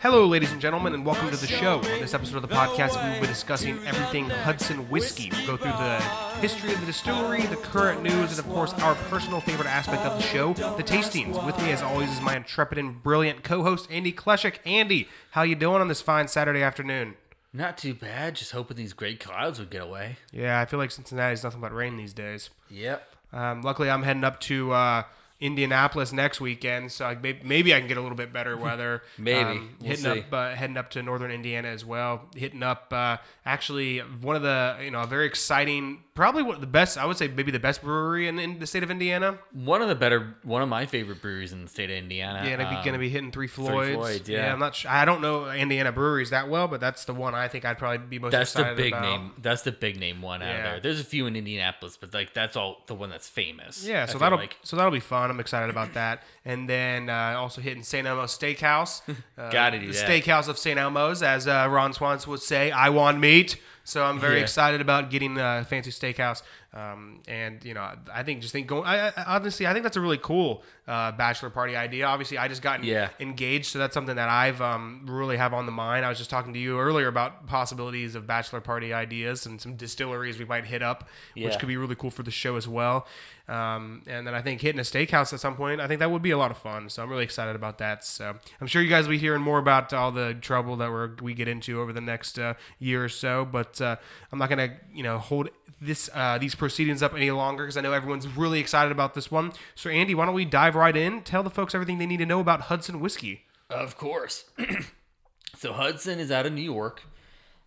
Hello, ladies and gentlemen, and welcome to the show. On this episode of the podcast, we will be discussing everything Hudson whiskey. We'll go through the history of the distillery, the current news, and of course, our personal favorite aspect of the show, the tastings. With me, as always, is my intrepid and brilliant co-host, Andy Kleshik. Andy, how you doing on this fine Saturday afternoon? Not too bad. Just hoping these great clouds would get away. Yeah, I feel like Cincinnati's nothing but rain these days. Yep. Um, luckily, I'm heading up to uh, Indianapolis next weekend, so I, maybe, maybe I can get a little bit better weather. Maybe. Um, We'll hitting see. up, uh, heading up to northern Indiana as well. Hitting up, uh, actually, one of the you know a very exciting, probably one of the best. I would say maybe the best brewery in, in the state of Indiana. One of the better, one of my favorite breweries in the state of Indiana. Yeah, they're Um, going to be hitting Three Floyds. Floyds, yeah. I'm not. Sure, I don't know Indiana breweries that well, but that's the one I think I'd probably be most That's the big about. name. That's the big name one out Yeah. of there. There's a few in Indianapolis, but like that's all the one that's famous. Yeah, so that'll like. so that'll be fun. I'm excited about that. And then uh, also hitting St. Elmo's Steakhouse. Uh, Gotta do the that. Steakhouse of St. Elmo's, as uh, Ron Swanson would say, I want meat. So I'm very Yeah. excited about getting a fancy steakhouse. Um, and you know, I think just think going. I, I, honestly, I think that's a really cool uh, bachelor party idea. Obviously, I just got Yeah. engaged, so that's something that I've um, really have on the mind. I was just talking to you earlier about possibilities of bachelor party ideas and some distilleries we might hit up, which could be really cool for the show as well. Um, and then I think hitting a steakhouse at some point, I think that would be a lot of fun. So I'm really excited about that. So I'm sure you guys will be hearing more about all the trouble that we're, we get into over the next uh, year or so. But uh, I'm not gonna, you know, hold this uh, these proceedings up any longer because I know everyone's really excited about this one. So Andy, why don't we dive right in? Tell the folks everything they need to know about Hudson whiskey. Of course. so Hudson is out of New York.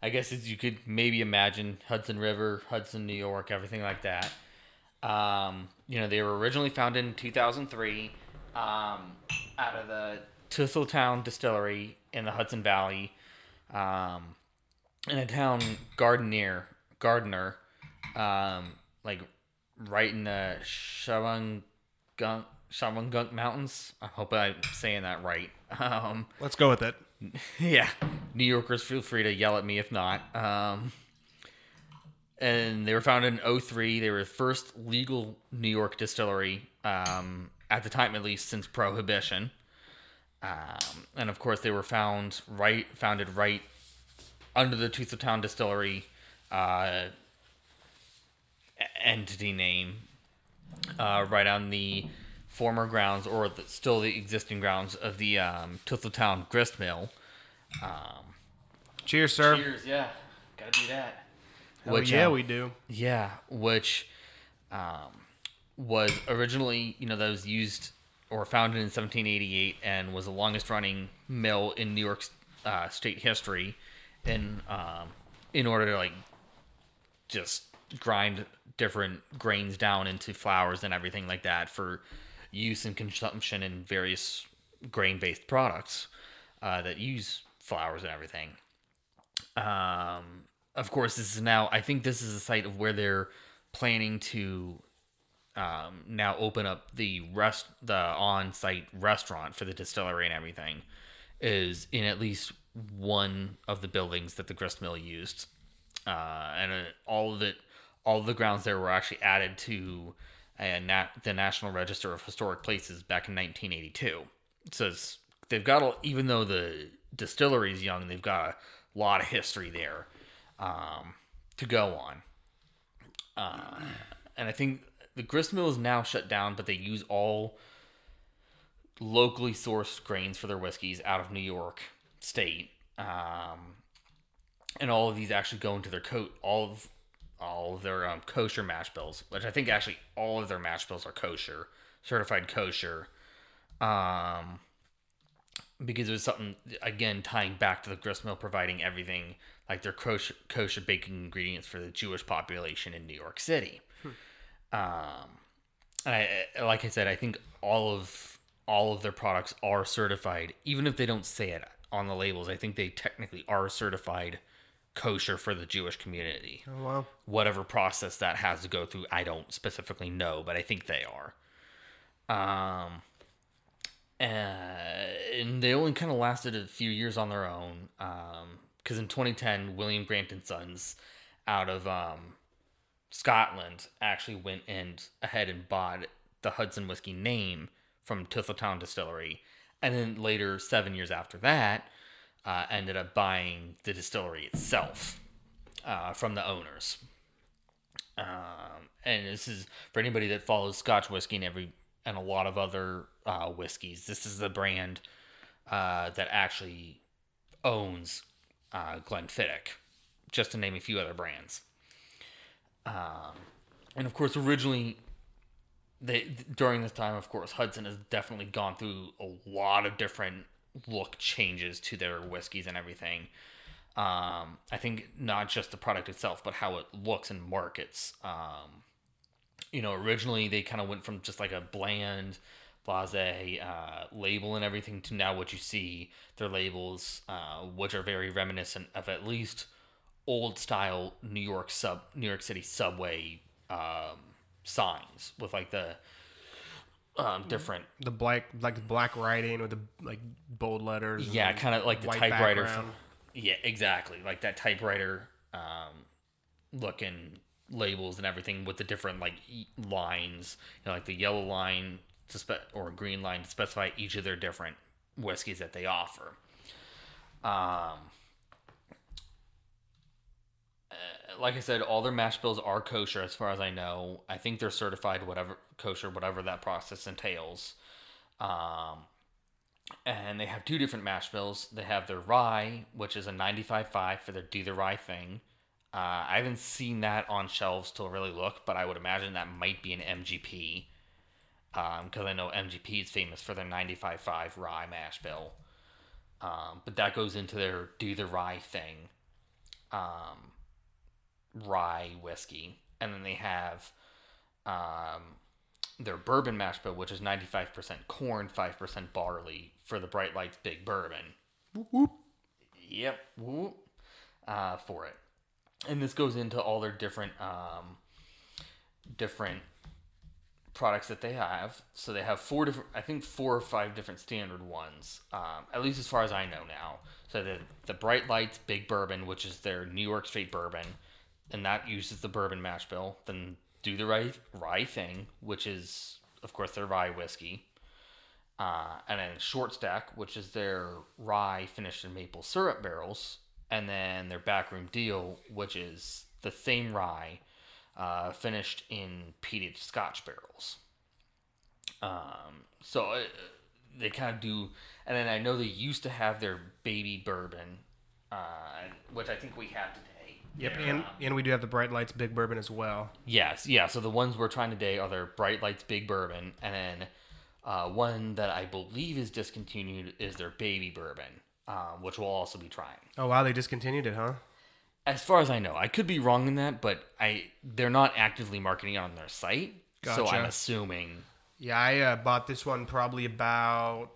I guess as you could maybe imagine, Hudson River, Hudson, New York, everything like that. Um, you know, they were originally founded in 2003 um, out of the Tuthilltown Distillery in the Hudson Valley, um, in a town Gardenier, Gardiner, um, like right in the Shawangunk, Shawangunk Mountains. I hope I'm saying that right. Um, Let's go with it. yeah, New Yorkers, feel free to yell at me if not. Um, and they were founded in 03. They were the first legal New York distillery, um, at the time at least, since Prohibition. Um, and of course, they were found right, founded right under the Tuthilltown Distillery uh, entity name, uh, right on the former grounds, or the, still the existing grounds of the um, Town Grist Mill. Cheers, sir. Cheers, yeah, gotta do that. Hell yeah, um, we do. yeah, which um, was originally, you know, that was used or founded in 1788 and was the longest running mill in New York uh, state history. In um, in order to like just grind different grains down into flours and everything like that for use and consumption in various grain based products uh, that use flours and everything. Um, of course, this is now. I think this is the site of where they're planning to um, now open up the rest, the on-site restaurant for the distillery and everything. Is in at least one of the buildings that the grist mill used, uh, and uh, all of it, all the grounds there were actually added to the National Register of Historic Places back in 1982. So they've got, a, even though the distillery is young, they've got a lot of history there um, to go on. Uh, and I think the grist mill is now shut down, but they use all locally sourced grains for their whiskeys out of New York State. Um, and all of these actually go into their coat, all of all of their um, kosher mash bills, which I think actually all of their mash bills are kosher, certified kosher. Um, because it was something again tying back to the grist mill providing everything like their kosher, kosher baking ingredients for the Jewish population in New York City. Um, and I, like I said, I think all of all of their products are certified, even if they don't say it on the labels. I think they technically are certified kosher for the Jewish community. Oh, wow. Whatever process that has to go through, I don't specifically know, but I think they are. Um, uh, and they only kind of lasted a few years on their own. Um, because in 2010, William Grant and Sons out of um, Scotland actually went and ahead and bought the Hudson whiskey name from Tuthilltown Distillery, and then later, seven years after that, uh, ended up buying the distillery itself uh, from the owners. Um, and this is for anybody that follows Scotch whiskey and every and a lot of other uh, whiskeys. This is the brand uh, that actually owns uh, Glenfiddich, just to name a few other brands. Um, and of course, originally, they during this time, of course, Hudson has definitely gone through a lot of different look changes to their whiskeys and everything. Um, I think not just the product itself, but how it looks and markets. Um, you know, originally they kind of went from just like a bland, blase uh, label and everything to now what you see their labels, uh, which are very reminiscent of at least old style New York sub New York City subway um, signs with like the um, different The black, like the black writing with the like bold letters. yeah, kind of like the typewriter. background. Yeah, exactly. Like that typewriter um, looking labels and everything with the different like lines, you know, like the yellow line to spe- or green line to specify each of their different whiskeys that they offer. Um, like I said, all their mash bills are kosher as far as I know. I think they're certified whatever kosher, whatever that process entails. Um, and they have two different mash bills. They have their rye, which is a 95.5 for their do the rye thing. Uh, I haven't seen that on shelves to really look, but I would imagine that might be an MGP because um, I know MGP is famous for their 95.5 rye mash bill. Um, but that goes into their do the rye thing, um, rye whiskey, and then they have um, their bourbon mash bill, which is 95% corn, 5% barley for the Bright Lights Big Bourbon. Whoop, whoop. Yep, whoop, uh, for it. And this goes into all their different um, different products that they have. So they have four different, I think four or five different standard ones, um, at least as far as I know now. So the the Bright Lights Big Bourbon, which is their New York Straight bourbon, and that uses the bourbon mash bill. Then do the rye rye thing, which is of course their rye whiskey. Uh, and then short stack, which is their rye finished in maple syrup barrels, and then their backroom deal, which is the same rye uh, finished in peated Scotch barrels. Um, so uh, they kind of do, and then I know they used to have their baby bourbon, uh, which I think we have today. Yep, and and we do have the Bright Lights Big Bourbon as well. Yes, yeah. So the ones we're trying today are their Bright Lights Big Bourbon, and then uh, one that I believe is discontinued is their Baby Bourbon, um, which we'll also be trying. Oh wow, they discontinued it, huh? As far as I know, I could be wrong in that, but I they're not actively marketing on their site, so I'm assuming. Yeah, I uh, bought this one probably about.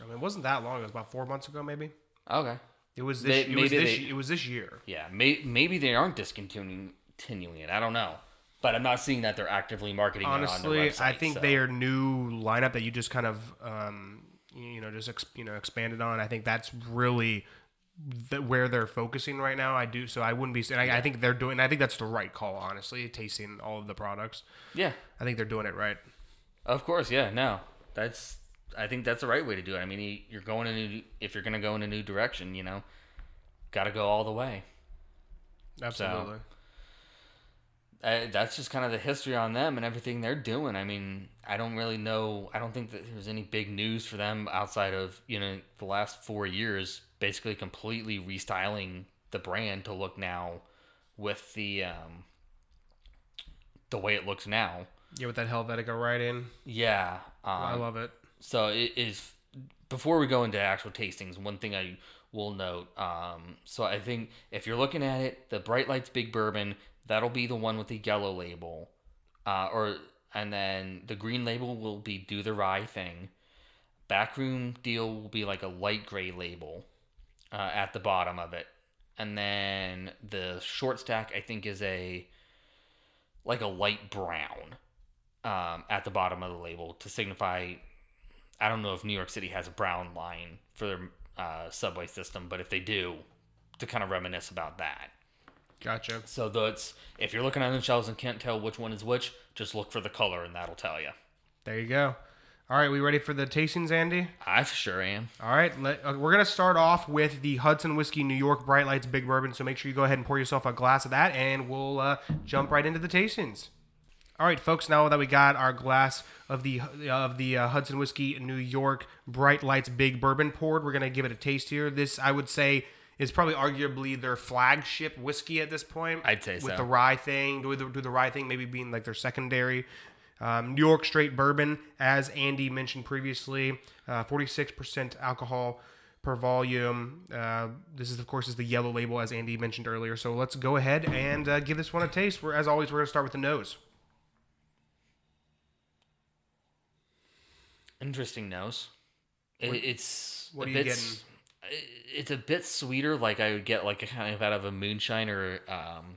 I mean, it wasn't that long. It was about four months ago, maybe. Okay. It was They- this. it was this. they- it was this year. Yeah, may, maybe they aren't discontinuing continuing it. I don't know, but I'm not seeing that they're actively marketing it on Honestly, website. I think so- their new lineup that you just kind of, um, you know, just ex- you know expanded on. I think that's really the, where they're focusing right now. I do so. I wouldn't be. saying I, I think they're doing. I think that's the right call. Honestly, tasting all of the products, Yeah, I think they're doing it right. Of course, yeah. No, that's. I think that's the right way to do it. I mean, you- you're going in a new, if you're going to go in a new direction, you know, got to go all the way. Absolutely. Uh, that's just kind of the history on them and everything they're doing. I mean, I don't really know. I don't think that there's any big news for them outside of you know the last four years, basically completely restyling the brand to look now with the um, the way it looks now. Yeah, with that Helvetica writing, Yeah, um, I love it. So it is before we go into actual tastings, one thing I will note. Um, so I think if you're looking at it, the Bright Lights Big Bourbon, that'll be the one with the yellow label, uh, or and then the green label will be Do the Rye thing. Backroom deal will be like a light gray label uh, at the bottom of it, and then the short stack I think is a like a light brown um, at the bottom of the label to signify I don't know if New York City has a brown line for their uh, subway system, but if they do, to kind of reminisce about that. Gotcha. So that's if you're looking on the shelves and can't tell which one is which, just look for the color and that'll tell you. There you go. All right, we ready for the tastings, Andy? I for sure am. All right, let, uh, we're gonna start off with the Hudson Whiskey New York Bright Lights Big Bourbon. So make sure you go ahead and pour yourself a glass of that, and we'll uh, jump right into the tastings. All right, folks. Now that we got our glass of the of the uh, Hudson Whiskey New York Bright Lights Big Bourbon poured, we're gonna give it a taste here. This, I would say, is probably arguably their flagship whiskey at this point. I'd say with so. the rye thing, do the, do the rye thing maybe being like their secondary. Um, New York straight bourbon, as Andy mentioned previously, uh, 46% alcohol per volume. Uh, this is, of course, is the yellow label, as Andy mentioned earlier. So let's go ahead and uh, give this one a taste. We're, as always, we're going to start with the nose. Interesting nose. It, it's what a are you bit, It's a bit sweeter, like I would get like a kind of out of a moonshine or um,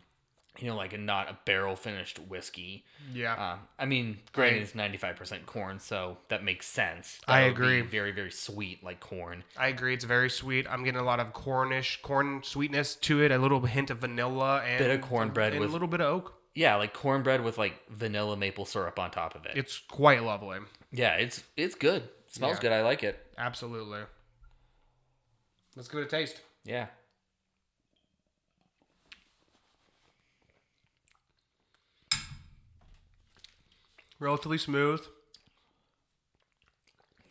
you know, like a not a barrel finished whiskey. Yeah. Um, I mean, granted, it's ninety five percent corn, so that makes sense. I That be agree. very, very sweet, like corn. I agree. It's very sweet. I'm getting a lot of cornish, corn sweetness to it, a little hint of vanilla, and Bit of cornbread and with- a little bit of oak. Yeah, like cornbread with like vanilla maple syrup on top of it. It's quite lovely. yeah, it's it's good. smells Yeah. good. I like it. Absolutely. Let's give it a taste. Yeah. Relatively smooth.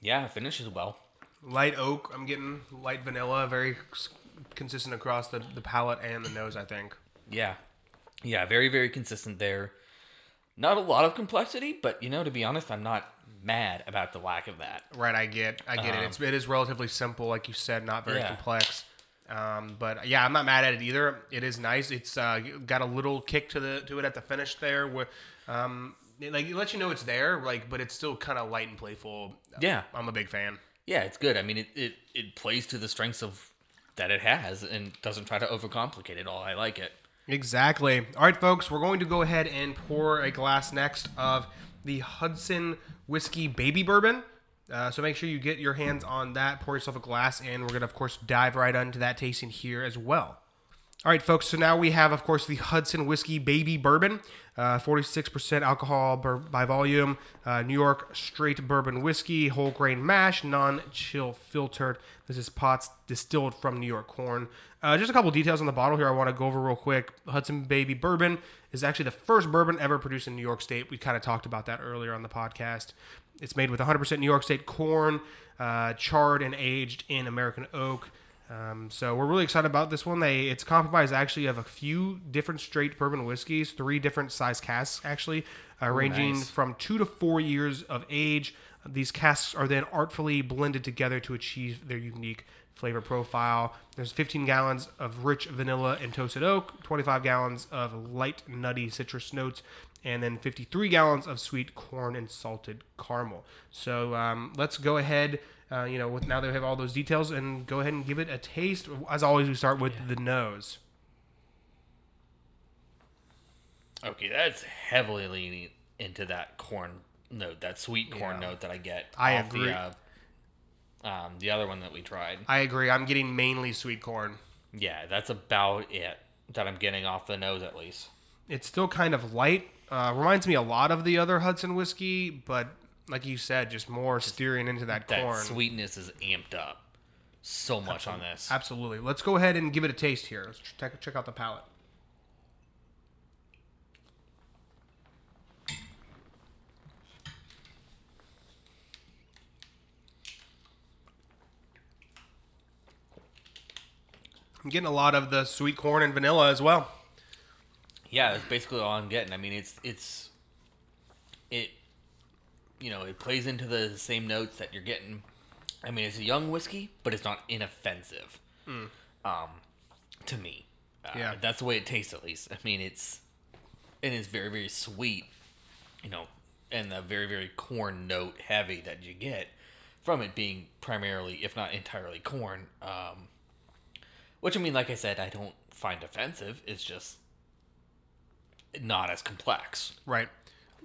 Yeah, it finishes well. Light oak. I'm getting light vanilla. Very consistent across the, the palate and the nose, I think. Yeah. Yeah, very, very consistent there. Not a lot of complexity, but you know, to be honest, I'm not mad about the lack of that. Right, I get, I get it. It's it is relatively simple, like you said, not very Yeah. complex. Um, but yeah, I'm not mad at it either. It is nice. It's uh, got a little kick to the to it at the finish there, where um, it, like it lets you know it's there, like, but it's still kind of light and playful. Yeah. I'm a big fan. Yeah, it's good. I mean, it, it, it plays to the strengths of that it has and doesn't try to overcomplicate it all. I like it. Exactly. All right, folks, we're going to go ahead and pour a glass next of the Hudson Whiskey Baby Bourbon. Uh, so make sure you get your hands on that. Pour yourself a glass, and we're going to, of course, dive right into that tasting here as well. All right, folks. So now we have, of course, the Hudson Whiskey Baby Bourbon, uh, 46% alcohol by volume, uh, New York straight bourbon whiskey, whole grain mash, non-chill filtered. This is pots distilled from New York corn. Uh, just a couple details on the bottle here I want to go over real quick. Hudson Baby Bourbon is actually the first bourbon ever produced in New York State. We kind of talked about that earlier on the podcast. It's made with 100% New York State corn, uh, charred and aged in American oak. Um, so we're really excited about this one. They it's comprised actually of a few different straight bourbon whiskeys, three different size casks actually, uh, ranging nice. from two to four years of age. These casks are then artfully blended together to achieve their unique flavor profile. There's 15 gallons of rich vanilla and toasted oak, 25 gallons of light nutty citrus notes, and then 53 gallons of sweet corn and salted caramel. So um, let's go ahead. Uh, you know, with now that we have all those details, and go ahead and give it a taste. As always, we start with the nose. Okay, that's heavily leaning into that corn note, that sweet corn Yeah. note that I get. I off agree. The, uh, um, the other one that we tried. I agree. I'm getting mainly sweet corn. Yeah, that's about it that I'm getting off the nose at least. It's still kind of light. Uh, reminds me a lot of the other Hudson whiskey, but like you said, just more steering into that, That corn. sweetness is amped up so much on this. Absolutely. Let's go ahead and give it a taste here. Let's check, check out the palate. I'm getting a lot of the sweet corn and vanilla as well. Yeah, that's basically all I'm getting. I mean, it's it's it you know, it plays into the same notes that you're getting. I mean, it's a young whiskey, but it's not inoffensive. Um, to me, uh, Yeah. that's the way it tastes. At least, I mean, it's and it's very very sweet, you know, and the very very corn note heavy that you get from it being primarily, if not entirely, corn. Um, which I mean, like I said, I don't find offensive. It's just not as complex. Right.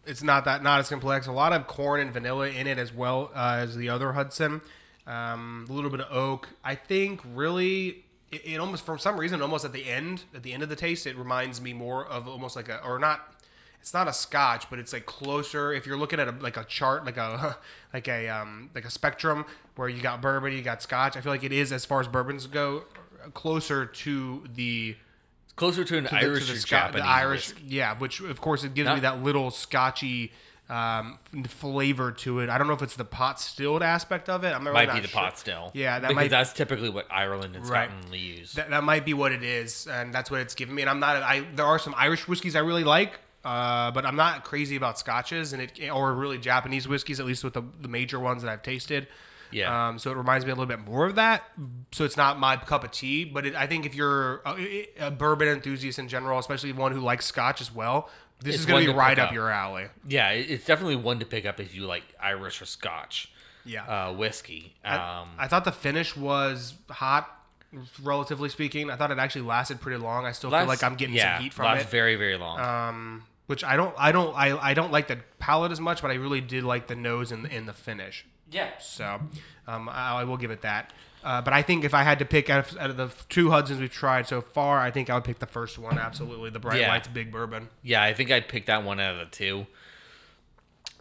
It's not that not as complex. A lot of corn and vanilla in it as well uh, as the other Hudson. Um, a little bit of oak. I think really it, it almost for some reason almost at the end at the end of the taste it reminds me more of almost like a or not it's not a scotch but it's like closer if you're looking at a, like a chart like a like a um like a spectrum where you got bourbon you got scotch i feel like it is as far as bourbons go closer to the Closer to an to the- Irish to the or Sco- Japanese. the Irish, whiskey. yeah, which of course it gives me that little Scotchy um, flavor to it. I don't know if it's the pot stilled aspect of it. I'm not really Might be the sure. pot still. Yeah, that because might- that's typically what Ireland and Right. Scotland use. That, that might be what it is, and that's what it's giving me. And I'm not. I there are some Irish whiskeys I really like, uh, but I'm not crazy about scotches and it or really Japanese whiskeys, at least with the, the major ones that I've tasted. Yeah. Um, so it reminds me a little bit more of that. So it's not my cup of tea, but it, I think if you're a, a bourbon enthusiast in general, especially one who likes scotch as well, this It's is going to be right up up. your alley. yeah, it's definitely one to pick up if you like Irish or Scotch Yeah. uh, whiskey. Um, I thought the finish was hot, relatively speaking. I thought it actually lasted pretty long. I still feel like I'm getting yeah, some heat from it. very very long. um, which I don't, I don't, I, I don't like the palate as much, but I really did like the nose and in the finish. Yeah. So, um, I, I will give it that. Uh, but I think if I had to pick out of, out of the two Hudsons we've tried so far, I think I would pick the first one. Absolutely, the Bright Yeah. Lights Big Bourbon. Yeah, I think I'd pick that one out of the two.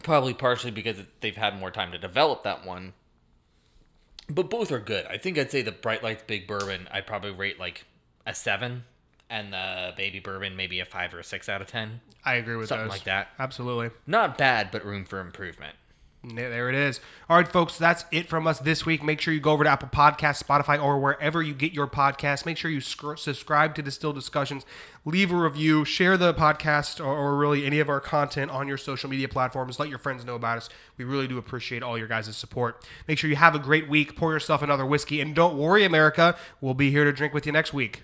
Probably partially because they've had more time to develop that one. But both are good. I think I'd say the Bright Lights Big Bourbon, I'd probably rate like a seven, and the Baby Bourbon maybe a five or a six out of ten. I agree with Something those. like that. Absolutely. Not bad, but room for improvement. There it is. All right, folks, that's it from us this week. Make sure you go over to Apple Podcasts, Spotify, or wherever you get your podcasts. Make sure you scr- subscribe to Distill Discussions, leave a review, share the podcast or, or really any of our content on your social media platforms. Let your friends know about us. We really do appreciate all your guys' support. Make sure you have a great week. Pour yourself another whiskey, and don't worry, America. We'll be here to drink with you next week.